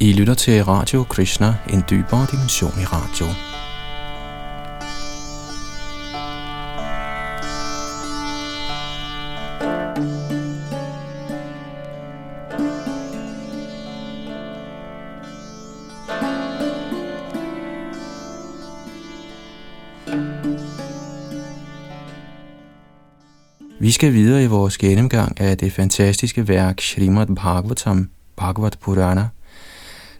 I lytter til Radio Krishna, en dybere dimension i radio. Vi skal videre i vores gennemgang af det fantastiske værk Srimad Bhagavatam, Bhagavat Purana,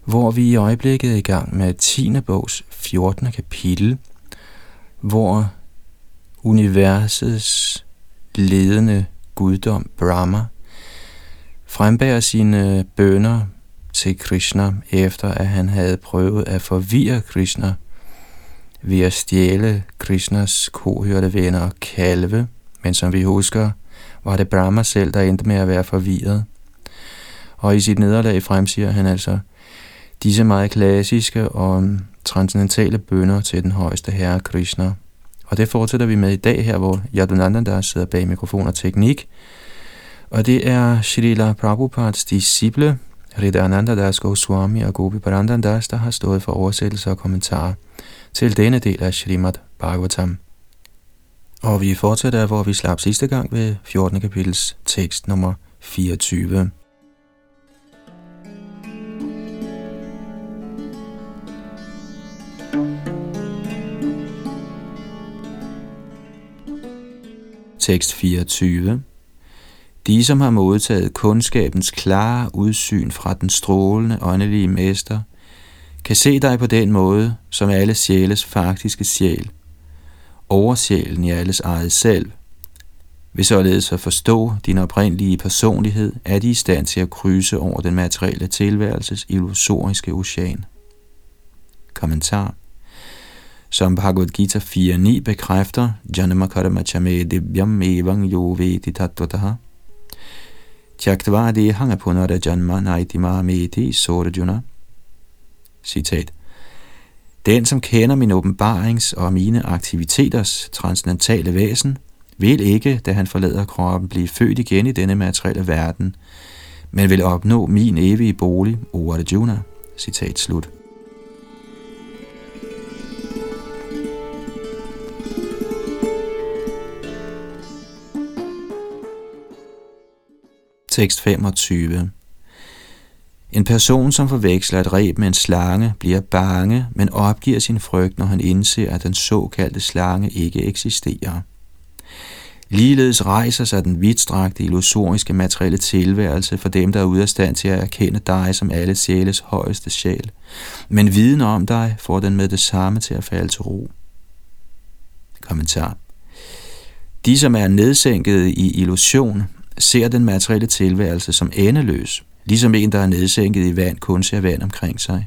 hvor vi i øjeblikket er i gang med 10. bogs 14. kapitel, hvor universets ledende guddom Brahma frembærer sine bønder til Krishna, efter at han havde prøvet at forvirre Krishna ved at stjæle Krishnas kohørte venner og kalve, men som vi husker, var det Brahma selv, der endte med at være forvirret. Og i sit nederlag fremsiger han altså, disse meget klassiske og transcendentale bønder til den højeste herre Krishna. Og det fortsætter vi med i dag her, hvor Yadunandan der sidder bag mikrofon og teknik. Og det er Srila Prabhupads disciple, Ridananda Das Goswami og Gopi Das, der har stået for oversættelse og kommentarer til denne del af Srimad Bhagavatam. Og vi fortsætter, hvor vi slap sidste gang ved 14. kapitels tekst nummer 24. Tekst 24. De, som har modtaget kundskabens klare udsyn fra den strålende åndelige mester, kan se dig på den måde, som alle sjæles faktiske sjæl, oversjælen i alles eget selv. Hvis således at forstå din oprindelige personlighed, er de i stand til at krydse over den materielle tilværelses illusoriske ocean. Kommentar som Bhagavad Gita 4.9 bekræfter, Janama karma chame divyam evang yo veti tattvataha. Tyaktva hangapunara janma naiti mahameti sorajuna. Citat. Den, som kender min åbenbarings og mine aktiviteters transcendentale væsen, vil ikke, da han forlader kroppen, blive født igen i denne materielle verden, men vil opnå min evige bolig, O Arjuna. Citat slut. Tekst 25 En person, som forveksler et reb med en slange, bliver bange, men opgiver sin frygt, når han indser, at den såkaldte slange ikke eksisterer. Ligeledes rejser sig den vidtstrakte illusoriske materielle tilværelse for dem, der er ude af stand til at erkende dig som alle sjæles højeste sjæl. Men viden om dig får den med det samme til at falde til ro. Kommentar. De, som er nedsænket i illusion, ser den materielle tilværelse som endeløs, ligesom en, der er nedsænket i vand, kun ser vand omkring sig.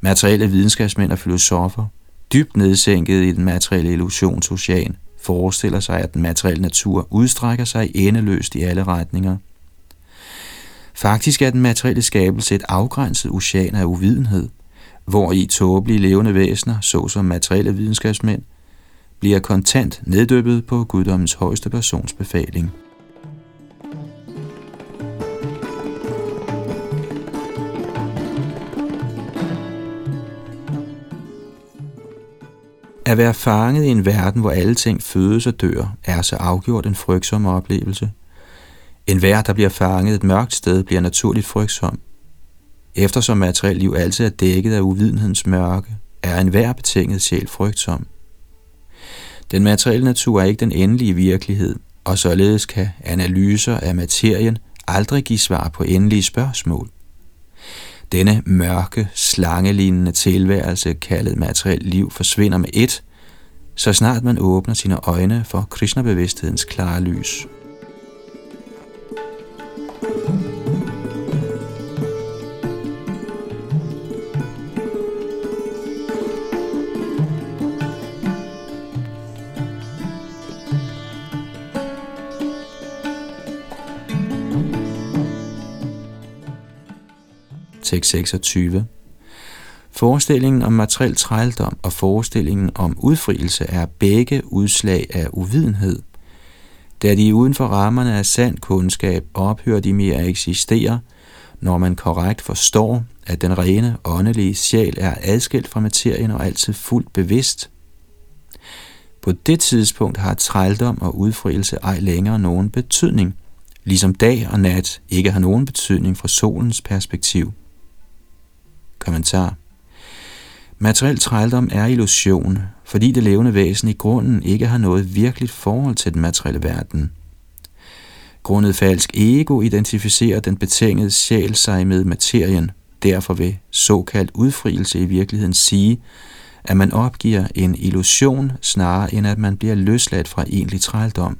Materielle videnskabsmænd og filosofer, dybt nedsænket i den materielle illusionsocean, forestiller sig, at den materielle natur udstrækker sig endeløst i alle retninger. Faktisk er den materielle skabelse et afgrænset ocean af uvidenhed, hvor i tåbelige levende væsener, såsom materielle videnskabsmænd, bliver kontant neddyppet på guddommens højeste persons befaling. At være fanget i en verden, hvor alle ting fødes og dør, er så afgjort en frygtsom oplevelse. En hver, der bliver fanget et mørkt sted, bliver naturligt frygtsom. Eftersom materiel liv altid er dækket af uvidenhedens mørke, er en hver betinget sjæl frygtsom. Den materielle natur er ikke den endelige virkelighed, og således kan analyser af materien aldrig give svar på endelige spørgsmål. Denne mørke, slangelignende tilværelse, kaldet materielt liv, forsvinder med et, så snart man åbner sine øjne for Krishna-bevidsthedens klare lys. Tekst 26. Forestillingen om materiel trældom og forestillingen om udfrielse er begge udslag af uvidenhed. Da de uden for rammerne af sand kundskab ophører de mere at eksistere, når man korrekt forstår, at den rene åndelige sjæl er adskilt fra materien og altid fuldt bevidst. På det tidspunkt har trældom og udfrielse ej længere nogen betydning, ligesom dag og nat ikke har nogen betydning fra solens perspektiv. Kommentar Materiel trældom er illusion, fordi det levende væsen i grunden ikke har noget virkeligt forhold til den materielle verden. Grundet falsk ego identificerer den betingede sjæl sig med materien. Derfor vil såkaldt udfrielse i virkeligheden sige, at man opgiver en illusion snarere end at man bliver løsladt fra egentlig trældom.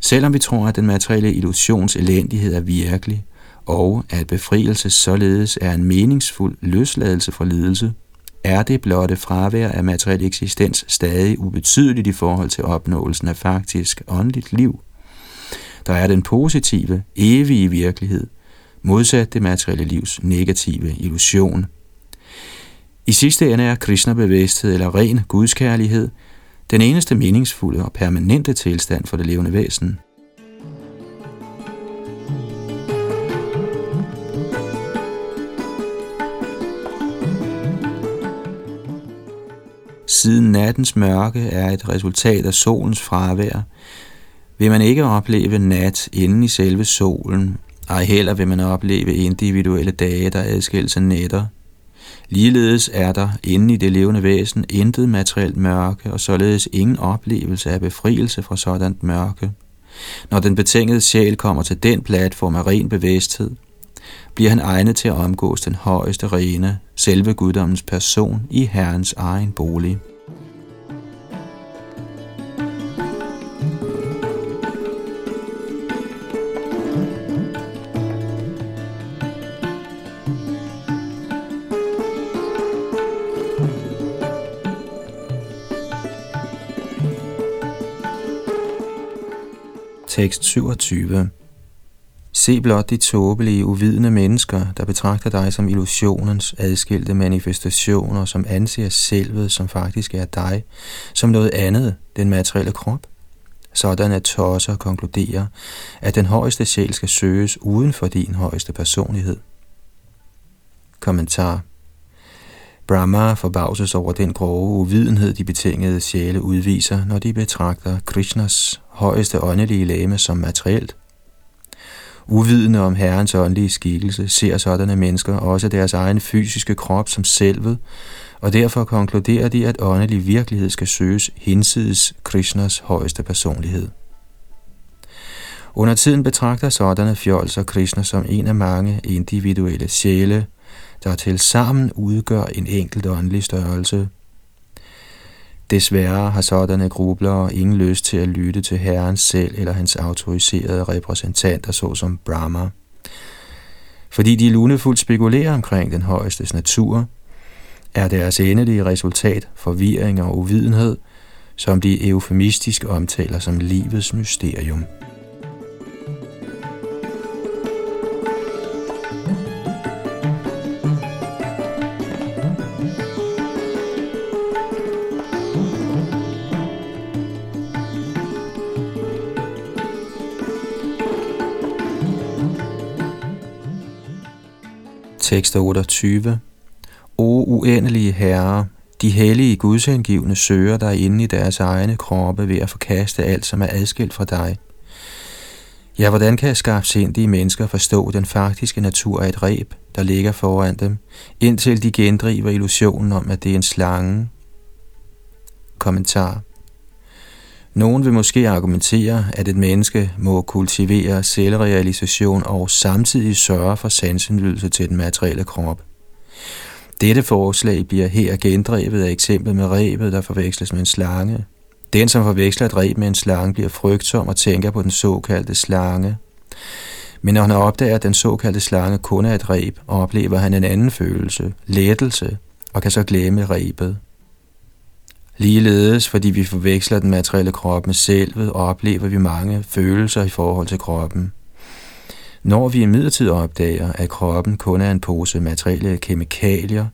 Selvom vi tror, at den materielle illusions elendighed er virkelig, og at befrielse således er en meningsfuld løsladelse fra lidelse, er det blotte fravær af materiel eksistens stadig ubetydeligt i forhold til opnåelsen af faktisk åndeligt liv. Der er den positive, evige virkelighed, modsat det materielle livs negative illusion. I sidste ende er Krishna-bevidsthed eller ren gudskærlighed den eneste meningsfulde og permanente tilstand for det levende væsen. Siden nattens mørke er et resultat af solens fravær, vil man ikke opleve nat inden i selve solen, ej heller vil man opleve individuelle dage, der adskilles af nætter. Ligeledes er der inde i det levende væsen intet materielt mørke, og således ingen oplevelse af befrielse fra sådan mørke. Når den betingede sjæl kommer til den platform af ren bevidsthed, bliver han egnet til at omgås den højeste rene, selve guddommens person i Herrens egen bolig. Tekst 27 Se blot de tåbelige, uvidende mennesker, der betragter dig som illusionens adskilte manifestationer, som anser selvet, som faktisk er dig, som noget andet, den materielle krop. Sådan at tosser konkluderer, at den højeste sjæl skal søges uden for din højeste personlighed. Kommentar Brahma forbavses over den grove uvidenhed, de betingede sjæle udviser, når de betragter Krishnas højeste åndelige lame som materielt. Uvidende om Herrens åndelige skikkelse ser sådanne mennesker også deres egen fysiske krop som selvet, og derfor konkluderer de, at åndelig virkelighed skal søges hinsides Krishnas højeste personlighed. Under tiden betragter sådanne fjolser Krishna som en af mange individuelle sjæle, der til sammen udgør en enkelt åndelig størrelse. Desværre har sådanne grublere ingen lyst til at lytte til Herren selv eller hans autoriserede repræsentanter, såsom Brahma. Fordi de lunefuldt spekulerer omkring den højeste natur, er deres endelige resultat forvirring og uvidenhed, som de eufemistisk omtaler som livets mysterium. Tekst 28. O uendelige herre, de hellige gudsindgivende søger dig inde i deres egne kroppe ved at forkaste alt, som er adskilt fra dig. Ja, hvordan kan skarpsindige mennesker forstå den faktiske natur af et reb, der ligger foran dem, indtil de gendriver illusionen om, at det er en slange? Kommentar nogen vil måske argumentere, at et menneske må kultivere selvrealisation og samtidig sørge for sansindlydelse til den materielle krop. Dette forslag bliver her gendrevet af eksemplet med rebet, der forveksles med en slange. Den, som forveksler et reb med en slange, bliver frygtsom og tænker på den såkaldte slange. Men når han opdager, at den såkaldte slange kun er et reb, oplever han en anden følelse, lettelse, og kan så glemme rebet. Ligeledes, fordi vi forveksler den materielle krop med selvet, oplever vi mange følelser i forhold til kroppen. Når vi imidlertid opdager, at kroppen kun er en pose materielle kemikalier,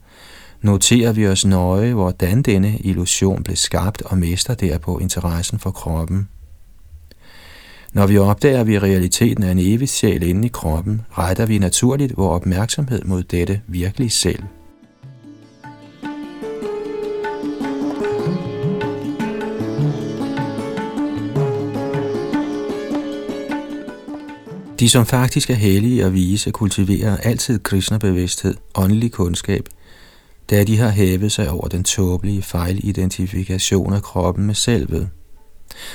noterer vi os nøje, hvordan denne illusion blev skabt og mister derpå interessen for kroppen. Når vi opdager, at vi i realiteten er en evig sjæl inde i kroppen, retter vi naturligt vores opmærksomhed mod dette virkelige selv. De, som faktisk er hellige og vise, kultiverer altid Krishna-bevidsthed, åndelig kundskab, da de har hævet sig over den tåbelige fejlidentifikation af kroppen med selvet.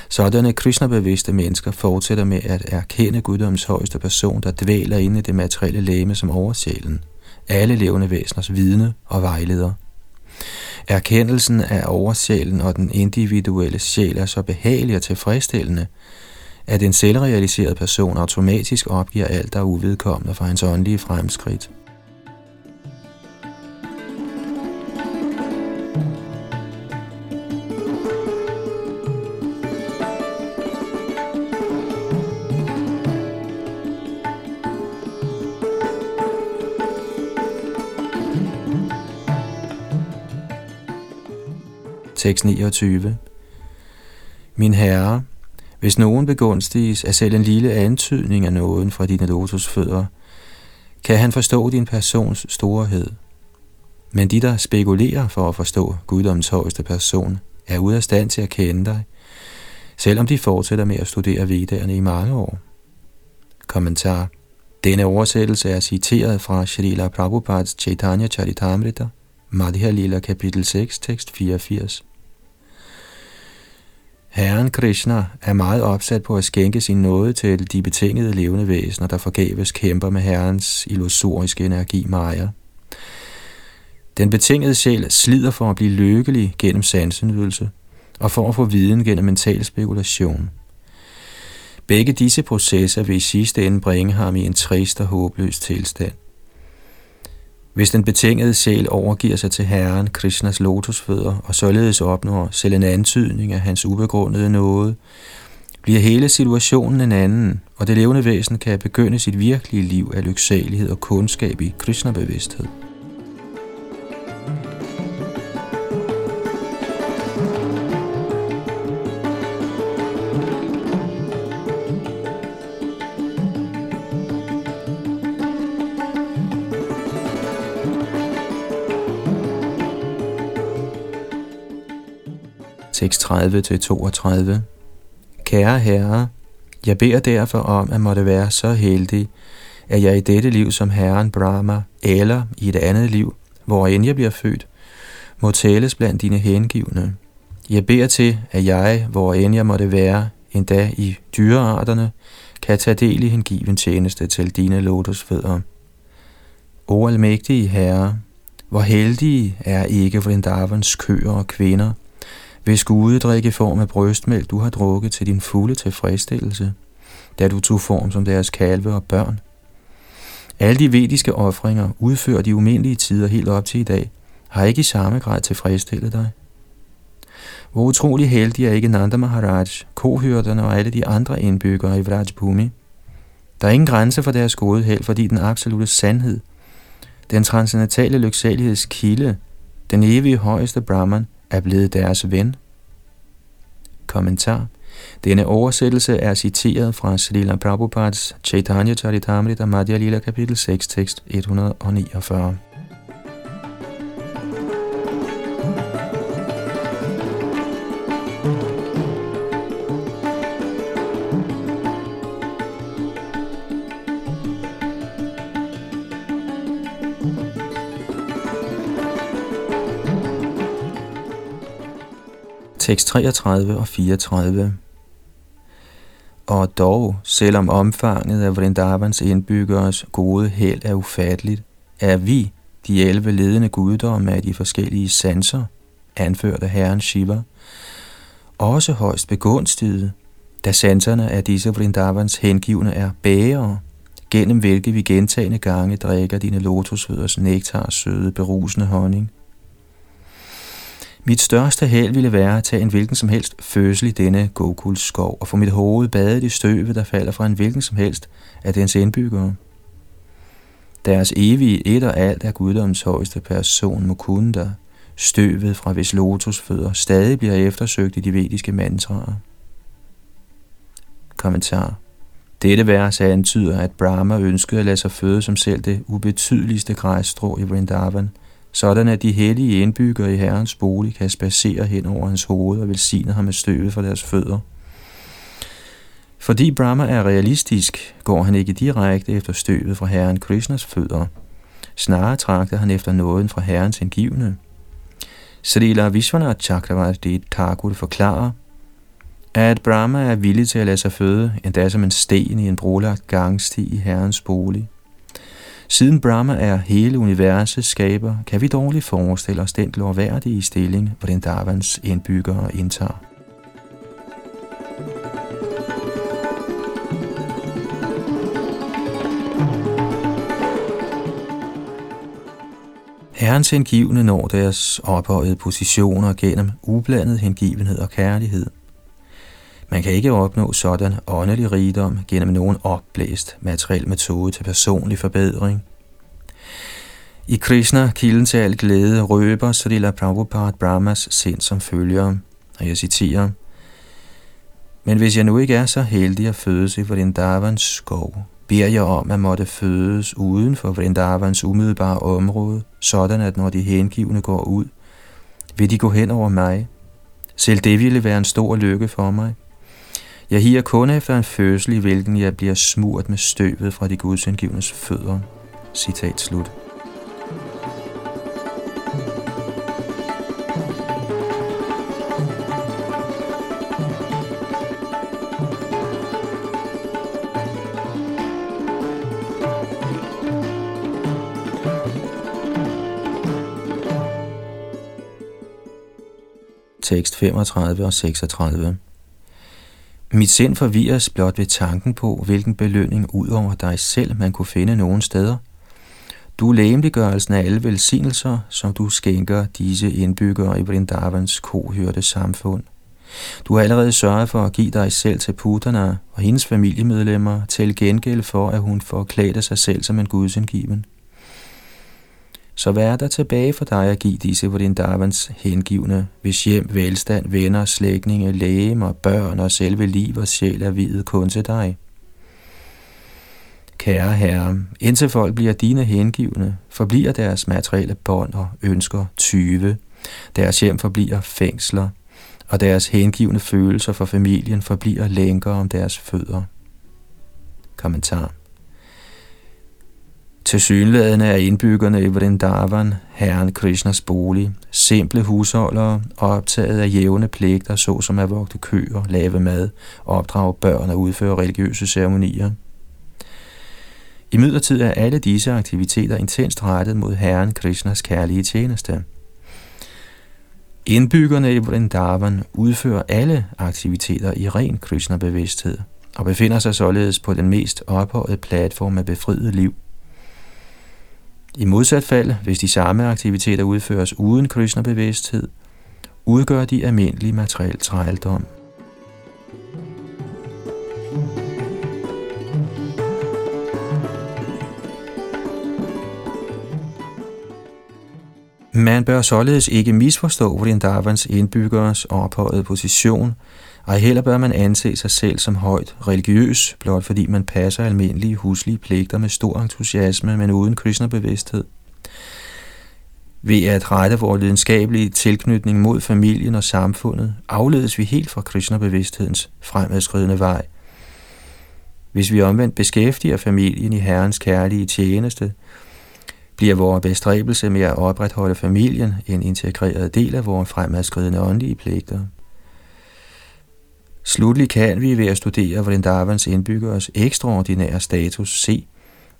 Sådanne Krishna-bevidste mennesker fortsætter med at erkende guddoms højeste person, der dvæler inde i det materielle læme som oversjælen, alle levende væseners vidne og vejleder. Erkendelsen af oversjælen og den individuelle sjæl er så behagelig og tilfredsstillende, at en selvrealiseret person automatisk opgiver alt, der er uvedkommende for hans åndelige fremskridt. Tekst 29 Min herre, hvis nogen begunstiges af selv en lille antydning af nåden fra dine lotusfødder, kan han forstå din persons storhed. Men de, der spekulerer for at forstå guddoms højeste person, er ude af stand til at kende dig, selvom de fortsætter med at studere vedderne i mange år. Kommentar Denne oversættelse er citeret fra Srila Prabhupads Chaitanya Charitamrita, Madhya Lila kapitel 6, tekst 84. Herren Krishna er meget opsat på at skænke sin nåde til de betingede levende væsener, der forgæves kæmper med Herrens illusoriske energi Maya. Den betingede sjæl slider for at blive lykkelig gennem sansenydelse og for at få viden gennem mental spekulation. Begge disse processer vil i sidste ende bringe ham i en trist og håbløs tilstand. Hvis den betingede sjæl overgiver sig til Herren, Krishnas lotusfødder, og således opnår selv en antydning af hans ubegrundede nåde, bliver hele situationen en anden, og det levende væsen kan begynde sit virkelige liv af lyksalighed og kundskab i Krishna-bevidsthed. 6.30-32 Kære Herre, jeg beder derfor om at måtte være så heldig, at jeg i dette liv som Herren Brahma, eller i et andet liv, hvor end jeg bliver født, må tales blandt dine hengivne. Jeg beder til, at jeg, hvor end jeg måtte være, endda i dyrearterne, kan tage del i hengiven tjeneste til dine lotusfødder. O almægtige Herre, hvor heldige er ikke Vrindavans køer og kvinder, hvis gudedrik i form af brystmælk, du har drukket til din fulde tilfredsstillelse, da du tog form som deres kalve og børn. Alle de vediske ofringer, udført i umindelige tider helt op til i dag, har ikke i samme grad tilfredsstillet dig. Hvor utrolig heldig er ikke Nanda Maharaj, kohyrderne og alle de andre indbyggere i Vrajbhumi. Der er ingen grænse for deres gode held, fordi den absolute sandhed, den transcendentale lyksaligheds kilde, den evige højeste Brahman, er blevet deres ven. Kommentar. Denne oversættelse er citeret fra Srila Prabhupads Chaitanya Charitamrita Madhya Lila kapitel 6 tekst 149. tekst 33 og 34. Og dog, selvom omfanget af Vrindavans indbyggeres gode held er ufatteligt, er vi, de 11 ledende guddomme af de forskellige sanser, anført af Herren Shiva, også højst begunstigede, da sanserne af disse Vrindavans hengivne er bærere, gennem hvilke vi gentagende gange drikker dine lotusfødders nektar søde berusende honning – mit største held ville være at tage en hvilken som helst fødsel i denne Gokuls-skov og få mit hoved badet i støvet, der falder fra en hvilken som helst af dens indbyggere. Deres evige et og alt er guddoms højeste person Mukunda, støvet fra hvis lotusfødder stadig bliver eftersøgt i de vediske mantraer. Kommentar dette vers antyder, at Brahma ønskede at lade sig føde som selv det ubetydeligste græsstrå i Vrindavan, sådan at de hellige indbyggere i herrens bolig kan spacere hen over hans hoved og velsigne ham med støvet fra deres fødder. Fordi Brahma er realistisk, går han ikke direkte efter støvet fra herren Krishnas fødder. Snarere tragter han efter nåden fra herrens indgivende. Srila Vishwanath Chakravarti Thakur forklarer, at Brahma er villig til at lade sig føde, endda som en sten i en brolagt gangsti i herrens bolig. Siden Brahma er hele universets skaber, kan vi dårligt forestille os den glorværdige stilling, hvor den Davans indbyggere indtager. Herrens hengivne når deres ophøjede positioner gennem ublandet hengivenhed og kærlighed – man kan ikke opnå sådan åndelig rigdom gennem nogen opblæst materiel metode til personlig forbedring. I Krishna, kilden til al glæde, røber Srila Prabhupada Brahmas sind som følger, og jeg citerer, Men hvis jeg nu ikke er så heldig at fødes i Vrindavans skov, beder jeg om at måtte fødes uden for Vrindavans umiddelbare område, sådan at når de hengivne går ud, vil de gå hen over mig. Selv det ville være en stor lykke for mig. Jeg higer kun efter en fødsel, i hvilken jeg bliver smurt med støvet fra de gudsindgivendes fødder. Citat slut. Tekst 35 og 36 mit sind forvirres blot ved tanken på, hvilken belønning ud over dig selv man kunne finde nogen steder. Du er lægemliggørelsen af alle velsignelser, som du skænker disse indbyggere i Vrindavans kohørte samfund. Du har allerede sørget for at give dig selv til Putana og hendes familiemedlemmer til gengæld for, at hun får sig selv som en gudsindgiven. Så hvad er der tilbage for dig at give disse Vrindavans hengivne, hvis hjem, velstand, venner, slægtninge, lægemer, børn og selve liv og sjæl er videt kun til dig? Kære Herre, indtil folk bliver dine hengivne, forbliver deres materielle bånd og ønsker 20. Deres hjem forbliver fængsler, og deres hengivne følelser for familien forbliver lænker om deres fødder. Kommentar Tilsyneladende er indbyggerne i Vrindavan, herren Krishnas bolig, simple husholdere og optaget af jævne pligter, såsom at vogte køer, lave mad, opdrage børn og udføre religiøse ceremonier. I midlertid er alle disse aktiviteter intenst rettet mod herren Krishnas kærlige tjeneste. Indbyggerne i Vrindavan udfører alle aktiviteter i ren Krishna-bevidsthed og befinder sig således på den mest ophøjede platform af befriet liv – i modsat fald, hvis de samme aktiviteter udføres uden Krishna-bevidsthed, udgør de almindelig materiel trældom. Man bør således ikke misforstå Vrindavans indbyggeres ophøjede position, ej heller bør man anse sig selv som højt religiøs, blot fordi man passer almindelige huslige pligter med stor entusiasme, men uden kristnebevidsthed. Ved at rette vores lidenskabelige tilknytning mod familien og samfundet, afledes vi helt fra kristnebevidsthedens fremadskridende vej. Hvis vi omvendt beskæftiger familien i Herrens kærlige tjeneste, bliver vores bestræbelse med at opretholde familien en integreret del af vores fremadskridende åndelige pligter. Slutlig kan vi ved at studere Vrindavans indbyggeres ekstraordinære status se,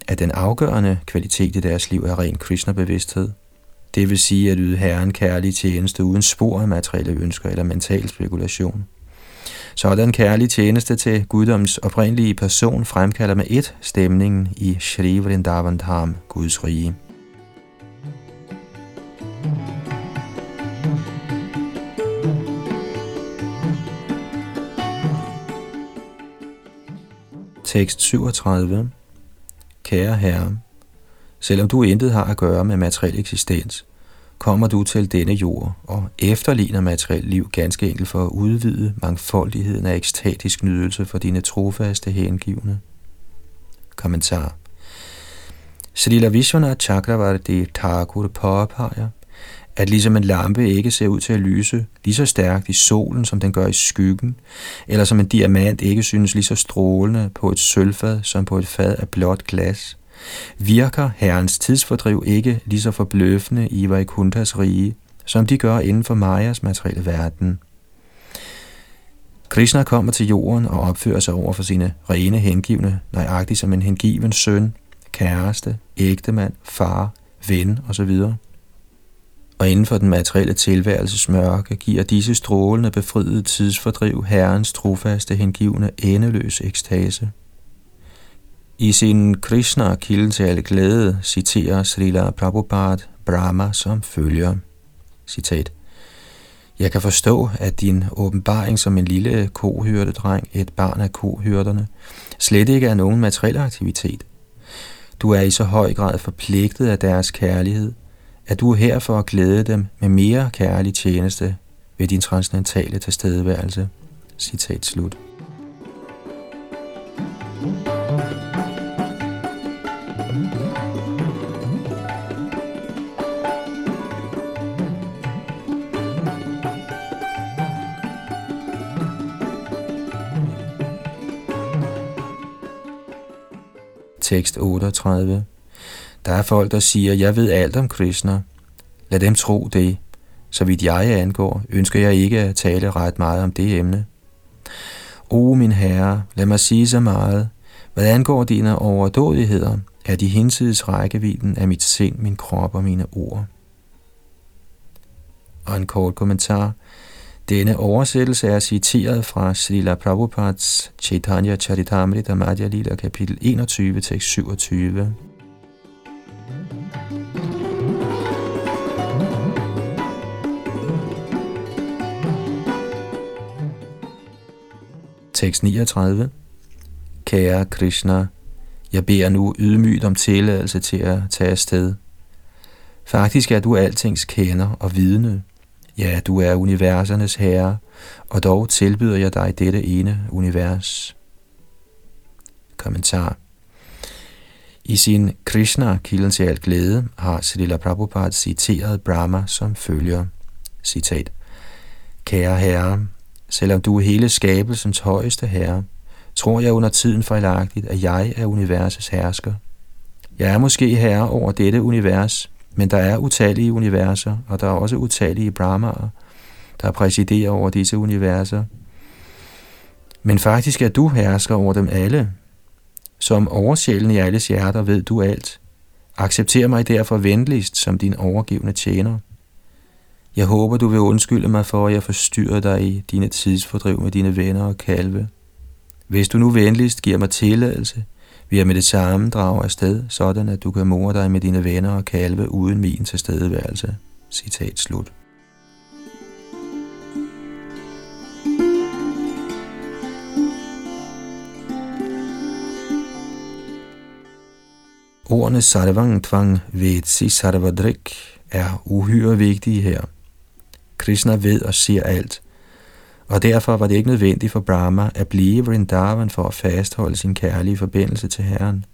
at den afgørende kvalitet i deres liv er ren Krishna-bevidsthed. Det vil sige at yde Herren kærlig tjeneste uden spor af materielle ønsker eller mental spekulation. Sådan kærlig tjeneste til guddoms oprindelige person fremkalder med et stemningen i Shri Vrindavan Dham, Guds rige. Tekst 37 Kære Herre, selvom du intet har at gøre med materiel eksistens, kommer du til denne jord og efterligner materiel liv ganske enkelt for at udvide mangfoldigheden af ekstatisk nydelse for dine trofaste hengivne. Kommentar. Srila Vishwanath Chakravarti Thakur påpeger, at ligesom en lampe ikke ser ud til at lyse lige så stærkt i solen, som den gør i skyggen, eller som en diamant ikke synes lige så strålende på et sølvfad som på et fad af blåt glas, virker Herrens tidsfordriv ikke lige så forbløffende i Vaikunthas rige, som de gør inden for Majas materielle verden. Krishna kommer til jorden og opfører sig over for sine rene hengivne, nøjagtigt som en hengiven søn, kæreste, ægtemand, far, ven osv. Og inden for den materielle tilværelses mørke giver disse strålende befriede tidsfordriv herrens trofaste hengivne endeløs ekstase. I sin Krishna kilden til alle glæde citerer Srila Prabhupada Brahma som følger. Citat. Jeg kan forstå, at din åbenbaring som en lille kohyrdedreng, et barn af kohyrderne, slet ikke er nogen materiel aktivitet. Du er i så høj grad forpligtet af deres kærlighed, at du er her for at glæde dem med mere kærlig tjeneste ved din transcendentale tilstedeværelse. Citat slut. Tekst 38 der er folk, der siger, jeg ved alt om Krishna. Lad dem tro det. Så vidt jeg angår, ønsker jeg ikke at tale ret meget om det emne. O min herre, lad mig sige så meget. Hvad angår dine overdådigheder, er de hinsides rækkevidden af mit sind, min krop og mine ord. Og en kort kommentar. Denne oversættelse er citeret fra Srila Prabhupads Chaitanya Charitamrita Madhya Lila kapitel 21, tekst 27. Tekst 39. Kære Krishna, jeg beder nu ydmygt om tilladelse til at tage afsted. Faktisk er du altings kender og vidne. Ja, du er universernes herre, og dog tilbyder jeg dig dette ene univers. Kommentar I sin Krishna, kilden til alt glæde, har Srila Prabhupada citeret Brahma som følger. Citat. Kære herre, selvom du er hele skabelsens højeste herre, tror jeg under tiden fejlagtigt, at jeg er universets hersker. Jeg er måske herre over dette univers, men der er utallige universer, og der er også utallige brahmaer, der præsiderer over disse universer. Men faktisk er du hersker over dem alle. Som oversjælen i alles hjerter ved du alt. Accepter mig derfor venligst som din overgivende tjener. Jeg håber, du vil undskylde mig for, at jeg forstyrrer dig i dine tidsfordriv med dine venner og kalve. Hvis du nu venligst giver mig tilladelse, vil jeg med det samme drage afsted, sådan at du kan more dig med dine venner og kalve uden min tilstedeværelse. Citat slut. Ordene sarvang tvang vetsi sarvadrik er uhyre vigtige her. Krishna ved og ser alt, og derfor var det ikke nødvendigt for Brahma at blive Vrindavan for at fastholde sin kærlige forbindelse til Herren.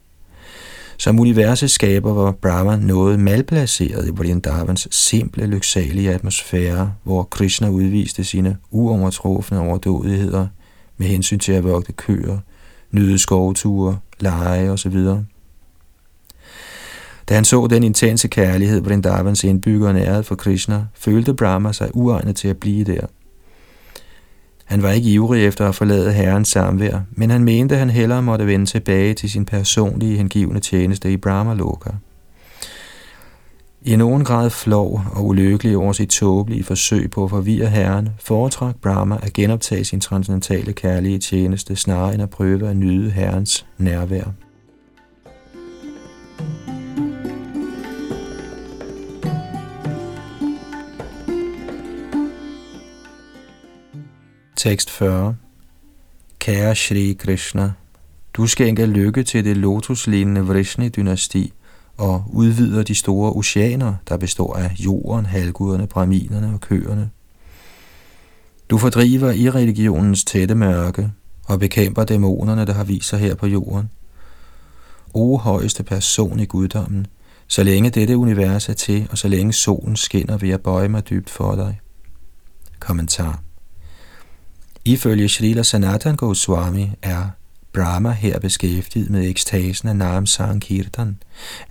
Som universets skaber var Brahma noget malplaceret i Vrindavans simple, lyksalige atmosfære, hvor Krishna udviste sine uovertrufne overdådigheder med hensyn til at vogte køer, nyde skovture, lege osv. Da han så den intense kærlighed, Vrindavans indbyggere nærede for Krishna, følte Brahma sig uegnet til at blive der. Han var ikke ivrig efter at forlade herrens samvær, men han mente, at han hellere måtte vende tilbage til sin personlige hengivende tjeneste i Brahma-loka. I nogen grad flov og ulykkelig over sit tåbelige forsøg på at forvirre herren, foretrak Brahma at genoptage sin transcendentale kærlige tjeneste, snarere end at prøve at nyde herrens nærvær. Tekst 40 Kære Shri Krishna, du skænker lykke til det lotuslignende Vrishni-dynasti og udvider de store oceaner, der består af jorden, halvguderne, braminerne og køerne. Du fordriver i religionens tætte mørke og bekæmper dæmonerne, der har vist sig her på jorden. O højeste person i guddommen, så længe dette univers er til, og så længe solen skinner, vil jeg bøje mig dybt for dig. Kommentar Ifølge Srila Sanatan Goswami er Brahma her beskæftiget med ekstasen af Nam Sankirtan,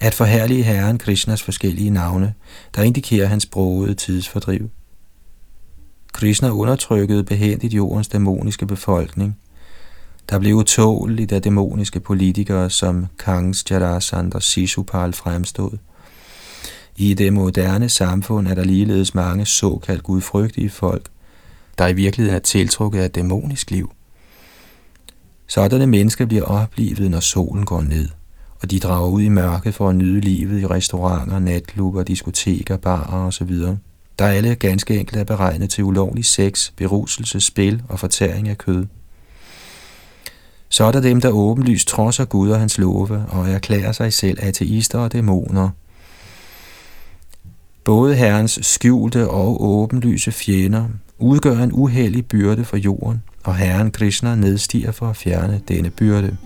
at forherlige Herren Krishnas forskellige navne, der indikerer hans brogede tidsfordriv. Krishna undertrykkede behendigt jordens dæmoniske befolkning. Der blev utåligt af dæmoniske politikere som Kangs Jarasand og Sisupal fremstod. I det moderne samfund er der ligeledes mange såkaldt gudfrygtige folk, der i virkeligheden er tiltrukket af dæmonisk liv. Sådanne mennesker bliver oplivet, når solen går ned, og de drager ud i mørket for at nyde livet i restauranter, natklubber, diskoteker, barer osv., der alle ganske enkelt er beregnet til ulovlig sex, beruselse, spil og fortæring af kød. Så er der dem, der åbenlyst trodser Gud og hans love og erklærer sig selv ateister og dæmoner. Både Herrens skjulte og åbenlyse fjender udgør en uheldig byrde for jorden, og Herren Krishna nedstiger for at fjerne denne byrde.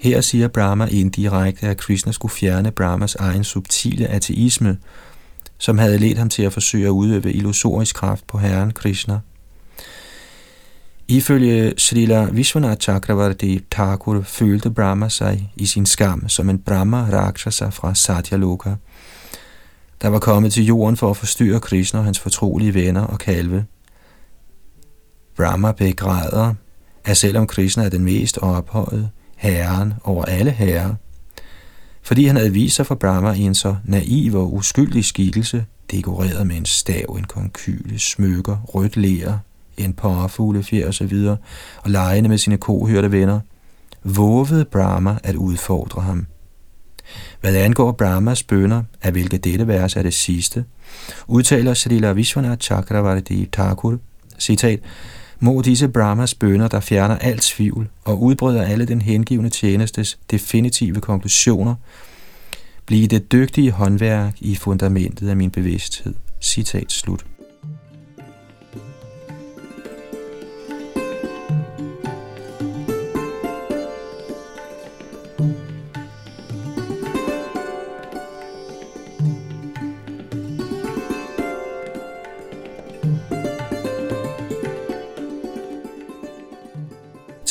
Her siger Brahma indirekte, at Krishna skulle fjerne Brahmas egen subtile ateisme, som havde ledt ham til at forsøge at udøve illusorisk kraft på Herren Krishna – Ifølge Srila Vishwanath Chakravarti Thakur følte Brahma sig i sin skam som en Brahma Rakshasa fra Satyaloka, der var kommet til jorden for at forstyrre Krishna og hans fortrolige venner og kalve. Brahma begræder, at selvom Krishna er den mest ophøjede, herren over alle herrer, fordi han havde vist sig for Brahma i en så naiv og uskyldig skikkelse, dekoreret med en stav, en konkyle, smykker, rødt ler, en par fuglefjer og så videre, og legende med sine kohørte venner, vovede Brahma at udfordre ham. Hvad angår Brahmas bønder, af hvilket dette vers er det sidste, udtaler Srila Vishwanath Chakravarti Thakur, citat, må disse Brahmas bønder, der fjerner alt tvivl og udbryder alle den hengivne tjenestes definitive konklusioner, blive det dygtige håndværk i fundamentet af min bevidsthed. Citat slut.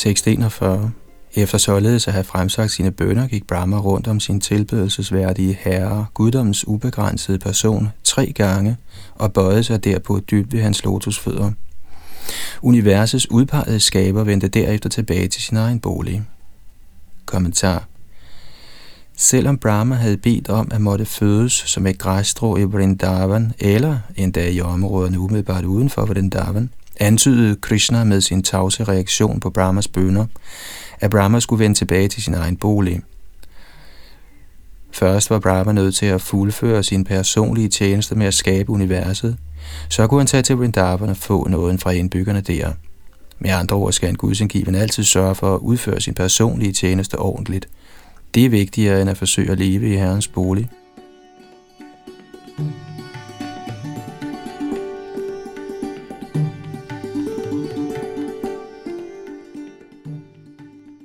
Tekst 41. Efter således at have fremsagt sine bønder, gik Brahma rundt om sin tilbedelsesværdige herre, guddommens ubegrænsede person, tre gange, og bøjede sig derpå dybt ved hans lotusfødder. Universets udpegede skaber vendte derefter tilbage til sin egen bolig. Kommentar Selvom Brahma havde bedt om at måtte fødes som et græsstrå i Vrindavan, eller endda i områderne umiddelbart uden for Vrindavan, antydede Krishna med sin tavse reaktion på Brahmas bønder, at Brahma skulle vende tilbage til sin egen bolig. Først var Brahma nødt til at fuldføre sin personlige tjeneste med at skabe universet, så kunne han tage til Vrindavan og få noget fra indbyggerne der. Med andre ord skal en gudsindgiven altid sørge for at udføre sin personlige tjeneste ordentligt. Det er vigtigere end at forsøge at leve i Herrens bolig.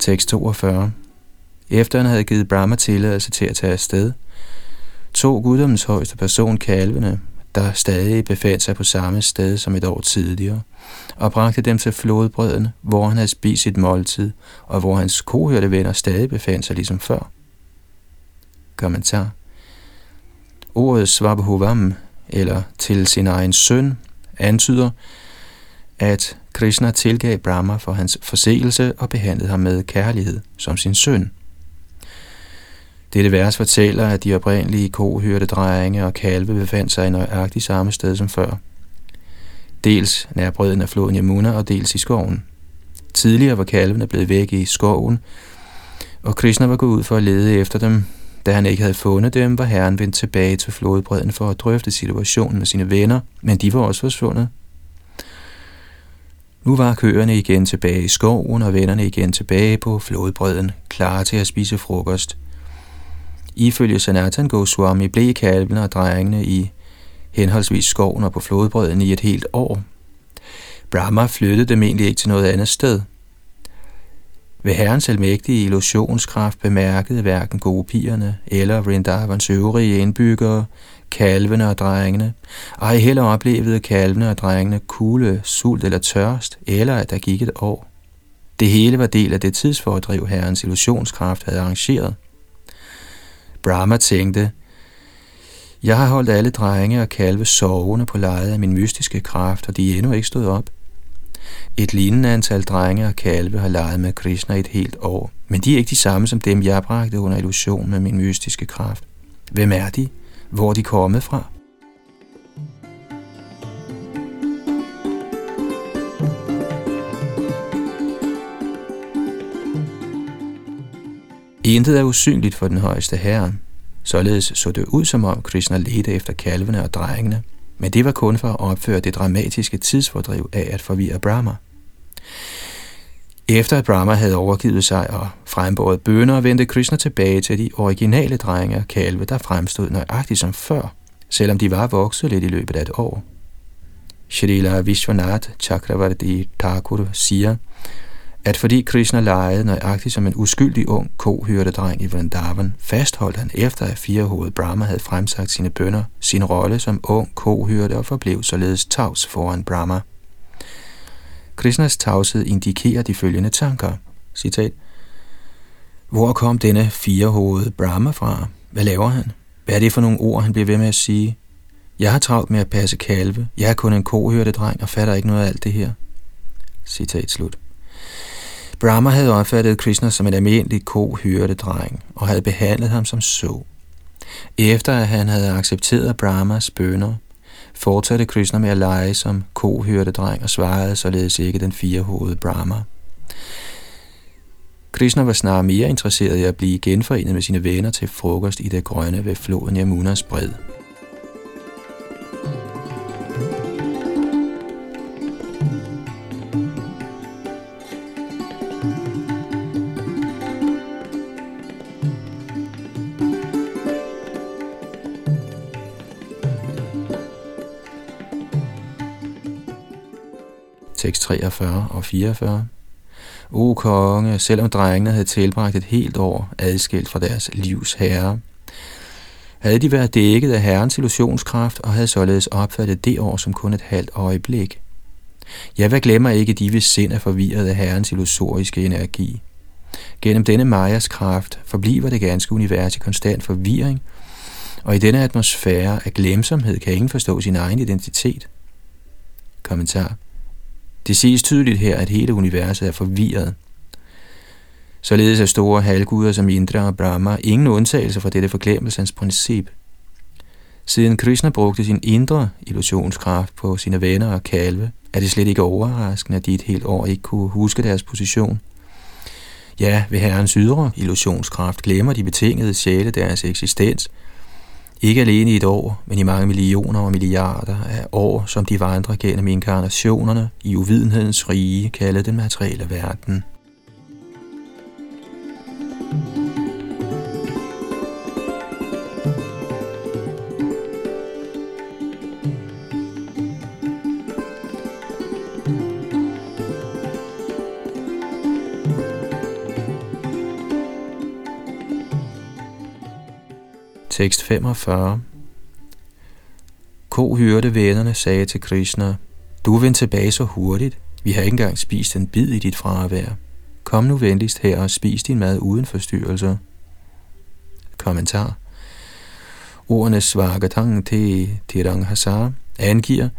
Tekst 42. Efter han havde givet Brahma tilladelse til at tage afsted, tog guddommens højeste person kalvene, der stadig befandt sig på samme sted som et år tidligere, og bragte dem til flodbredden, hvor han havde spist sit måltid, og hvor hans kohørte venner stadig befandt sig ligesom før. Kommentar Ordet Svabhuvam, eller til sin egen søn, antyder, at Krishna tilgav Brahma for hans forseelse og behandlede ham med kærlighed som sin søn. Dette vers fortæller, at de oprindelige kohørte drenge og kalve befandt sig i nøjagtigt samme sted som før. Dels nær bredden af floden Yamuna og dels i skoven. Tidligere var kalvene blevet væk i skoven, og Krishna var gået ud for at lede efter dem. Da han ikke havde fundet dem, var herren vendt tilbage til flodbredden for at drøfte situationen med sine venner, men de var også forsvundet. Nu var køerne igen tilbage i skoven, og vennerne igen tilbage på flodbredden, klar til at spise frokost. Ifølge Sanatan Goswami blev kalvene og drengene i henholdsvis skoven og på flodbredden i et helt år. Brahma flyttede dem egentlig ikke til noget andet sted. Ved herrens almægtige illusionskraft bemærkede hverken gopierne eller Vrindavans øvrige indbyggere, kalvene og drengene, ej heller oplevede kalvene og drengene kulde, sult eller tørst, eller at der gik et år. Det hele var del af det tidsfordriv, herrens illusionskraft havde arrangeret. Brahma tænkte, jeg har holdt alle drenge og kalve sovende på lejet af min mystiske kraft, og de er endnu ikke stået op. Et lignende antal drenge og kalve har leget med Krishna et helt år, men de er ikke de samme som dem, jeg bragte under illusion med min mystiske kraft. Hvem er de? Hvor de kommet fra? Intet er usynligt for den højeste herre. Således så det ud, som om Krishna ledte efter kalvene og drengene, men det var kun for at opføre det dramatiske tidsfordriv af at forvirre Brahma. Efter at Brahma havde overgivet sig og frembåret bønder, vendte Krishna tilbage til de originale drenge og kalve, der fremstod nøjagtigt som før, selvom de var vokset lidt i løbet af et år. Shrila Vishwanath Chakravarti Thakur siger, at fordi Krishna legede nøjagtigt som en uskyldig ung dreng i Vrindavan, fastholdt han efter at firehovedet Brahma havde fremsagt sine bønder sin rolle som ung kohyrde og forblev således tavs foran Brahma. Krishnas tavshed indikerer de følgende tanker. Citat. Hvor kom denne firehovede Brahma fra? Hvad laver han? Hvad er det for nogle ord, han bliver ved med at sige? Jeg har travlt med at passe kalve. Jeg er kun en dreng og fatter ikke noget af alt det her. Citat slut. Brahma havde opfattet Krishna som en almindelig kohørte dreng og havde behandlet ham som så. Efter at han havde accepteret Brahmas bønder, fortsatte Krishna med at lege som ko dreng og svarede således ikke den firehovede Brahma. Krishna var snarere mere interesseret i at blive genforenet med sine venner til frokost i det grønne ved floden Yamunas bred. 43 og 44. O konge, selvom drengene havde tilbragt et helt år adskilt fra deres livs herre, havde de været dækket af herrens illusionskraft og havde således opfattet det år som kun et halvt øjeblik. Jeg hvad glemmer ikke de, hvis sind er forvirret af herrens illusoriske energi. Gennem denne Majas kraft forbliver det ganske univers i konstant forvirring, og i denne atmosfære af glemsomhed kan ingen forstå sin egen identitet. Kommentar. Det ses tydeligt her, at hele universet er forvirret. Således er store halvguder som Indra og Brahma ingen undtagelse fra dette forglemmelsens princip. Siden Krishna brugte sin indre illusionskraft på sine venner og kalve, er det slet ikke overraskende, at de et helt år ikke kunne huske deres position. Ja, ved herrens ydre illusionskraft glemmer de betingede sjæle deres eksistens – ikke alene i et år, men i mange millioner og milliarder af år, som de vandrer gennem inkarnationerne i uvidenhedens rige, kaldet den materielle verden. Tekst 45 Ko hørte vennerne sagde til Krishna, Du er vendt tilbage så hurtigt. Vi har ikke engang spist en bid i dit fravær. Kom nu venligst her og spis din mad uden forstyrrelser. Kommentar Ordene Svagatang til Tirang Hasar angiver,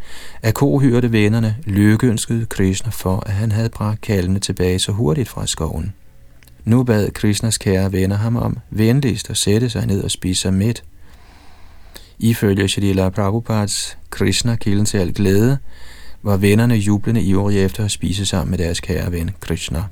at ko hørte vennerne lykkeønskede Krishna for, at han havde bragt kalvene tilbage så hurtigt fra skoven. Nu bad Krishnas kære venner ham om venligst at sætte sig ned og spise sig midt. Ifølge Shrila Prabhupads Krishna kilden til al glæde, var vennerne jublende ivrige efter at spise sammen med deres kære ven Krishna.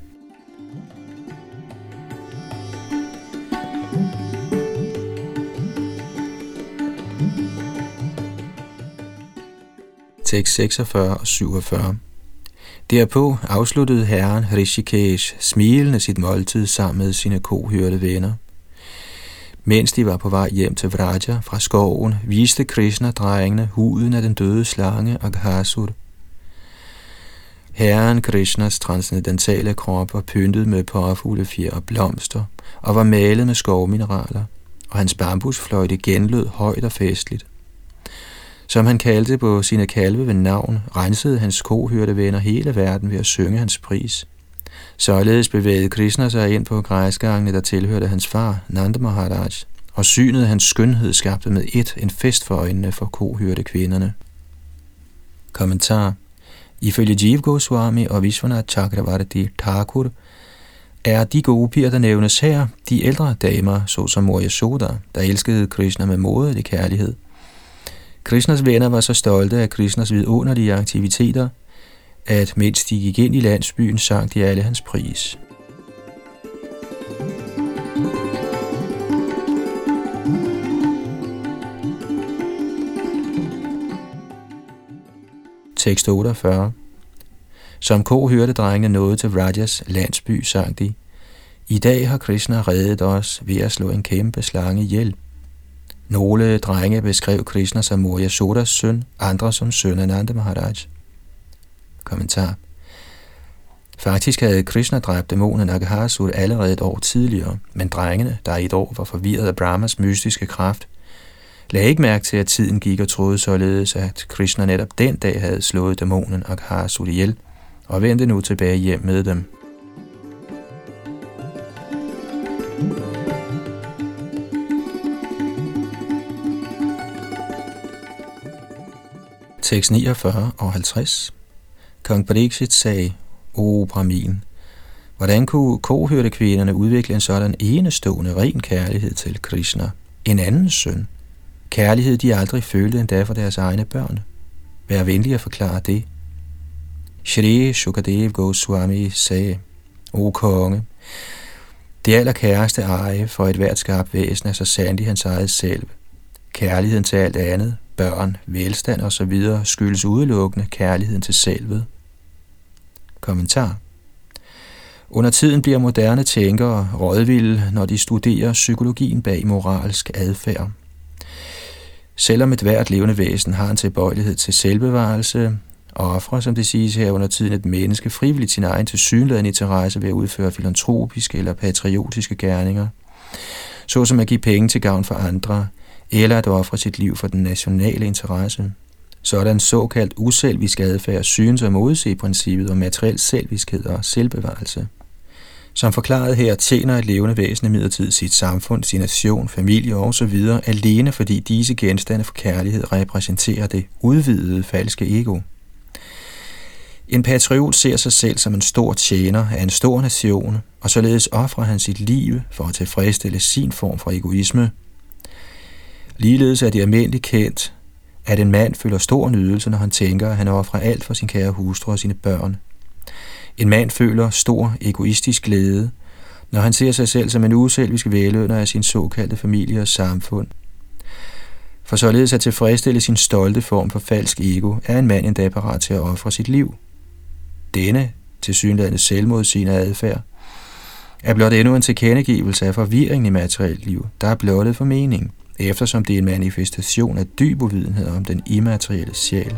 Tekst 46 og 47 Derpå afsluttede herren Rishikesh smilende sit måltid sammen med sine kohørte venner. Mens de var på vej hjem til Vraja fra skoven, viste Krishna drengene huden af den døde slange Aghasur. Herren Krishnas transcendentale krop var pyntet med påfugle fjer og blomster og var malet med skovmineraler, og hans bambusfløjte genlød højt og festligt. Som han kaldte på sine kalve ved navn, rensede hans kohørte venner hele verden ved at synge hans pris. Således bevægede Krishna sig ind på græsgangene, der tilhørte hans far, Nanda Maharaj, og synet af hans skønhed skabte med et en fest for øjnene for kohørte kvinderne. Kommentar Ifølge Jeev Goswami og Vishwanath Chakravarti Thakur er de gopier, der nævnes her, de ældre damer, såsom Mor Yashoda, der elskede Krishna med modelig kærlighed. Krishnas venner var så stolte af Krishnas vidunderlige aktiviteter, at mens de gik ind i landsbyen, sang de alle hans pris. Tekst 48 Som ko hørte drengene noget til Rajas landsby, sang de, I dag har Krishna reddet os ved at slå en kæmpe slange ihjel. Nogle drenge beskrev Krishna som Moria Sodas søn, andre som søn af Nanda Maharaj. Kommentar Faktisk havde Krishna dræbt dæmonen Aghasur allerede et år tidligere, men drengene, der i et år var forvirret af Brahmas mystiske kraft, lagde ikke mærke til, at tiden gik og troede således, at Krishna netop den dag havde slået dæmonen Aghasur ihjel, og vendte nu tilbage hjem med dem. Tekst 49 og 50 Kong Pariksit sagde, O Brahmin, hvordan kunne kohørte kvinderne udvikle en sådan enestående ren kærlighed til Krishna, en anden søn? Kærlighed, de aldrig følte endda for deres egne børn. Vær venlig at forklare det. Shri Shukadev Goswami sagde, O konge, det allerkæreste eje for et hvert skarpt væsen er så sandt i hans eget selv. Kærligheden til alt andet, børn, velstand osv. skyldes udelukkende kærligheden til selvet. Kommentar under tiden bliver moderne tænkere rådvilde, når de studerer psykologien bag moralsk adfærd. Selvom et hvert levende væsen har en tilbøjelighed til selvbevarelse, og offre, som det siges her under tiden, et menneske frivilligt sin egen tilsyneladende interesse ved at udføre filantropiske eller patriotiske gerninger, såsom at give penge til gavn for andre, eller at ofre sit liv for den nationale interesse. Sådan såkaldt uselvisk adfærd synes at modse princippet om materiel selviskhed og selvbevarelse. Som forklaret her tjener et levende væsen i sit samfund, sin nation, familie og så videre, alene fordi disse genstande for kærlighed repræsenterer det udvidede falske ego. En patriot ser sig selv som en stor tjener af en stor nation, og således offrer han sit liv for at tilfredsstille sin form for egoisme. Ligeledes er det almindeligt kendt, at en mand føler stor nydelse, når han tænker, at han offrer alt for sin kære hustru og sine børn. En mand føler stor egoistisk glæde, når han ser sig selv som en uselvisk velønder af sin såkaldte familie og samfund. For således at tilfredsstille sin stolte form for falsk ego, er en mand endda parat til at ofre sit liv. Denne, til synlædende selvmodsigende adfærd, er blot endnu en tilkendegivelse af forvirringen i materielt liv, der er blottet for mening, eftersom det er en manifestation af dyb uvidenhed om den immaterielle sjæl.